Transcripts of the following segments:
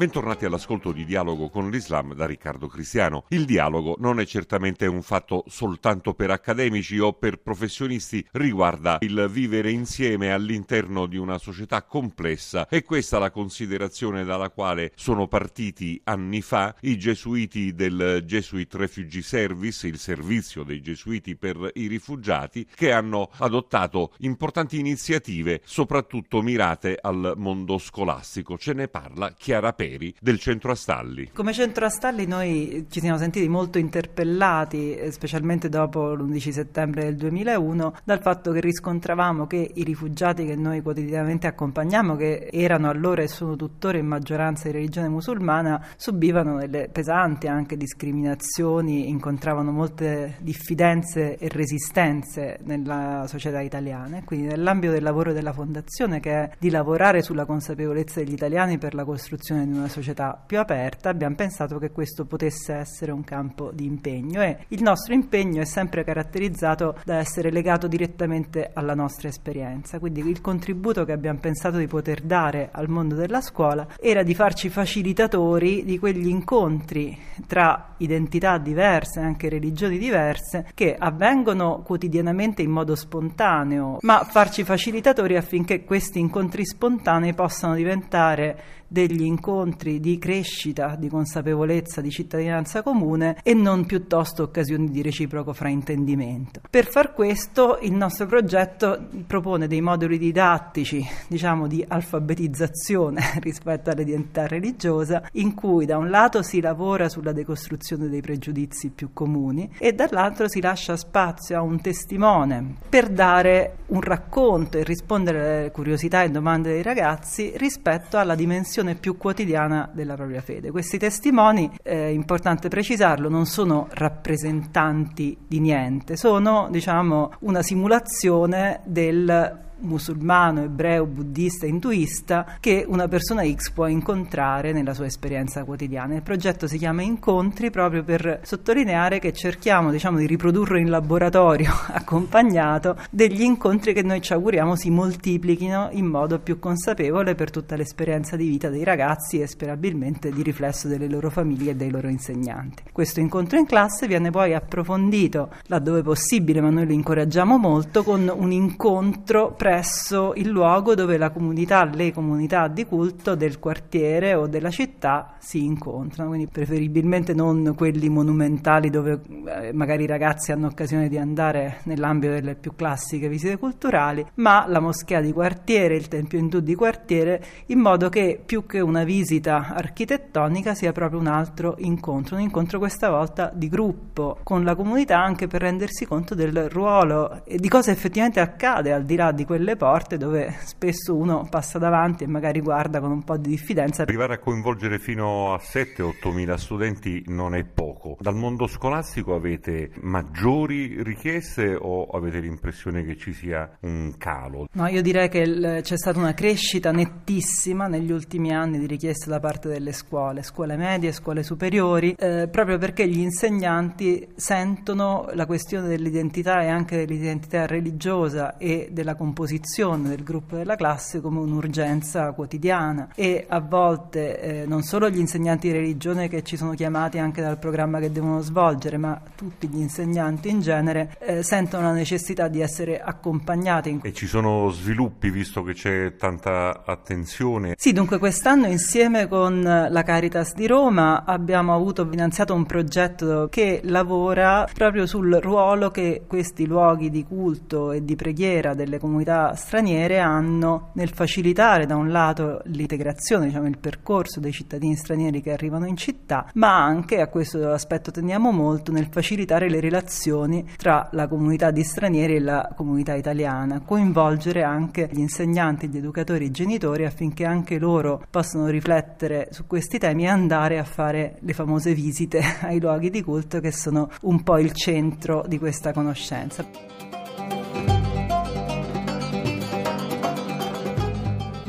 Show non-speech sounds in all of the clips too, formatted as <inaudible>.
Bentornati all'ascolto di Dialogo con l'Islam da Riccardo Cristiano. Il dialogo non è certamente un fatto soltanto per accademici o per professionisti, riguarda il vivere insieme all'interno di una società complessa e questa è la considerazione dalla quale sono partiti anni fa i gesuiti del Jesuit Refugee Service, il servizio dei gesuiti per i rifugiati, che hanno adottato importanti iniziative, soprattutto mirate al mondo scolastico. Ce ne parla Chiara Peri Sieri del centro Astalli. Come centro Astalli noi ci siamo sentiti molto interpellati, eh, specialmente dopo l'11 settembre del 2001, dal fatto che riscontravamo che i rifugiati che noi quotidianamente accompagniamo, che erano allora e sono tuttora in maggioranza di religione musulmana, subivano delle pesanti anche discriminazioni, incontravano molte diffidenze e resistenze nella società italiana. Quindi nell'ambito del lavoro della Fondazione, che è di lavorare sulla consapevolezza degli italiani per la costruzione di una società più aperta, abbiamo pensato che questo potesse essere un campo di impegno e il nostro impegno è sempre caratterizzato da essere legato direttamente alla nostra esperienza. Quindi il contributo che abbiamo pensato di poter dare al mondo della scuola era di farci facilitatori di quegli incontri tra identità diverse, anche religioni diverse, che avvengono quotidianamente in modo spontaneo, ma farci facilitatori affinché questi incontri spontanei possano diventare degli incontri di crescita, di consapevolezza, di cittadinanza comune e non piuttosto occasioni di reciproco fraintendimento. Per far questo il nostro progetto propone dei moduli didattici, diciamo di alfabetizzazione <laughs> rispetto all'identità religiosa, in cui da un lato si lavora sulla decostruzione dei pregiudizi più comuni e dall'altro si lascia spazio a un testimone per dare un racconto e rispondere alle curiosità e domande dei ragazzi rispetto alla dimensione più quotidiana della propria fede. Questi testimoni, è importante precisarlo, non sono rappresentanti di niente, sono diciamo una simulazione del musulmano, ebreo, buddista, induista che una persona X può incontrare nella sua esperienza quotidiana. Il progetto si chiama Incontri proprio per sottolineare che cerchiamo diciamo, di riprodurre in laboratorio <laughs> accompagnato degli incontri che noi ci auguriamo si moltiplichino in modo più consapevole per tutta l'esperienza di vita dei ragazzi e sperabilmente di riflesso delle loro famiglie e dei loro insegnanti. Questo incontro in classe viene poi approfondito laddove possibile, ma noi lo incoraggiamo molto, con un incontro pre presso il luogo dove la comunità, le comunità di culto del quartiere o della città si incontrano, quindi preferibilmente non quelli monumentali dove eh, magari i ragazzi hanno occasione di andare nell'ambito delle più classiche visite culturali, ma la moschea di quartiere, il tempio indù di quartiere, in modo che più che una visita architettonica sia proprio un altro incontro, un incontro questa volta di gruppo con la comunità anche per rendersi conto del ruolo e di cosa effettivamente accade al di là di quello quelle porte dove spesso uno passa davanti e magari guarda con un po' di diffidenza. Arrivare a coinvolgere fino a 7-8 mila studenti non è poco. Dal mondo scolastico avete maggiori richieste o avete l'impressione che ci sia un calo? No, io direi che il, c'è stata una crescita nettissima negli ultimi anni di richieste da parte delle scuole, scuole medie, scuole superiori, eh, proprio perché gli insegnanti sentono la questione dell'identità e anche dell'identità religiosa e della composizione posizione del gruppo della classe come un'urgenza quotidiana e a volte eh, non solo gli insegnanti di religione che ci sono chiamati anche dal programma che devono svolgere, ma tutti gli insegnanti in genere eh, sentono la necessità di essere accompagnati. E ci sono sviluppi visto che c'è tanta attenzione? Sì, dunque quest'anno insieme con la Caritas di Roma abbiamo avuto finanziato un progetto che lavora proprio sul ruolo che questi luoghi di culto e di preghiera delle comunità straniere hanno nel facilitare da un lato l'integrazione, diciamo il percorso dei cittadini stranieri che arrivano in città, ma anche, a questo aspetto teniamo molto, nel facilitare le relazioni tra la comunità di stranieri e la comunità italiana, coinvolgere anche gli insegnanti, gli educatori, i genitori affinché anche loro possano riflettere su questi temi e andare a fare le famose visite <laughs> ai luoghi di culto che sono un po' il centro di questa conoscenza.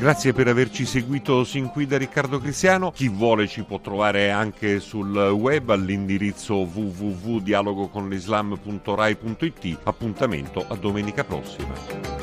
Grazie per averci seguito sin qui da Riccardo Cristiano. Chi vuole ci può trovare anche sul web all'indirizzo www.dialogoconlislam.rai.it. Appuntamento a domenica prossima.